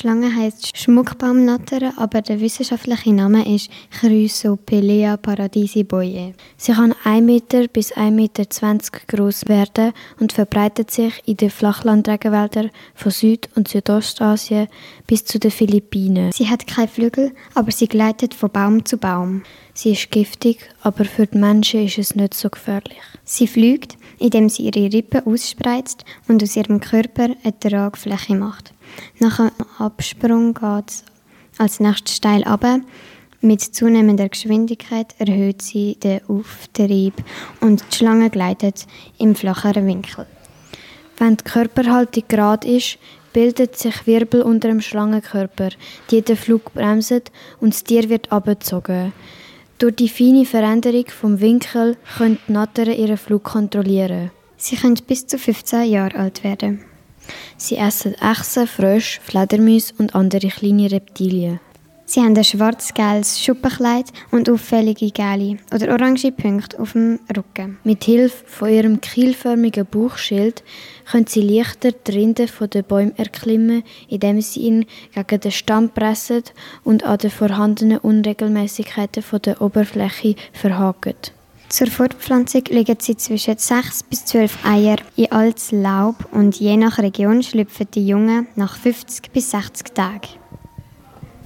Schlange heißt Schmuckbaumnatter, aber der wissenschaftliche Name ist Chrysopelea paradisi boye. Sie kann 1 Meter bis 1,20 Meter groß werden und verbreitet sich in den Flachlandregenwäldern von Süd- und Südostasien bis zu den Philippinen. Sie hat keine Flügel, aber sie gleitet von Baum zu Baum. Sie ist giftig, aber für die Menschen ist es nicht so gefährlich. Sie fliegt, indem sie ihre Rippen ausspreizt und aus ihrem Körper eine Tragfläche macht. Nach Absprung geht es als nächstes steil ab. Mit zunehmender Geschwindigkeit erhöht sie den Auftrieb und die Schlange gleitet im flacheren Winkel. Wenn die Körperhaltung gerade ist, bildet sich Wirbel unter dem Schlangenkörper, die den Flug bremsen und das Tier wird abgezogen. Durch die feine Veränderung vom Winkel können die Nattern ihren Flug kontrollieren. Sie können bis zu 15 Jahre alt werden. Sie essen Echsen, Frösche, Fledermäuse und andere kleine Reptilien. Sie haben ein schwarz-gelbes Schuppenkleid und auffällige gelbe oder orange Punkte auf dem Rücken. Mit Hilfe von ihrem kielförmigen Bauchschild können sie leichter die Rinde der Bäume erklimmen, indem sie ihn gegen den Stamm pressen und an den vorhandenen Unregelmäßigkeiten der Oberfläche verhaken. Zur Fortpflanzung legen sie zwischen 6 bis 12 Eier in altes Laub und je nach Region schlüpfen die Jungen nach 50 bis 60 Tagen.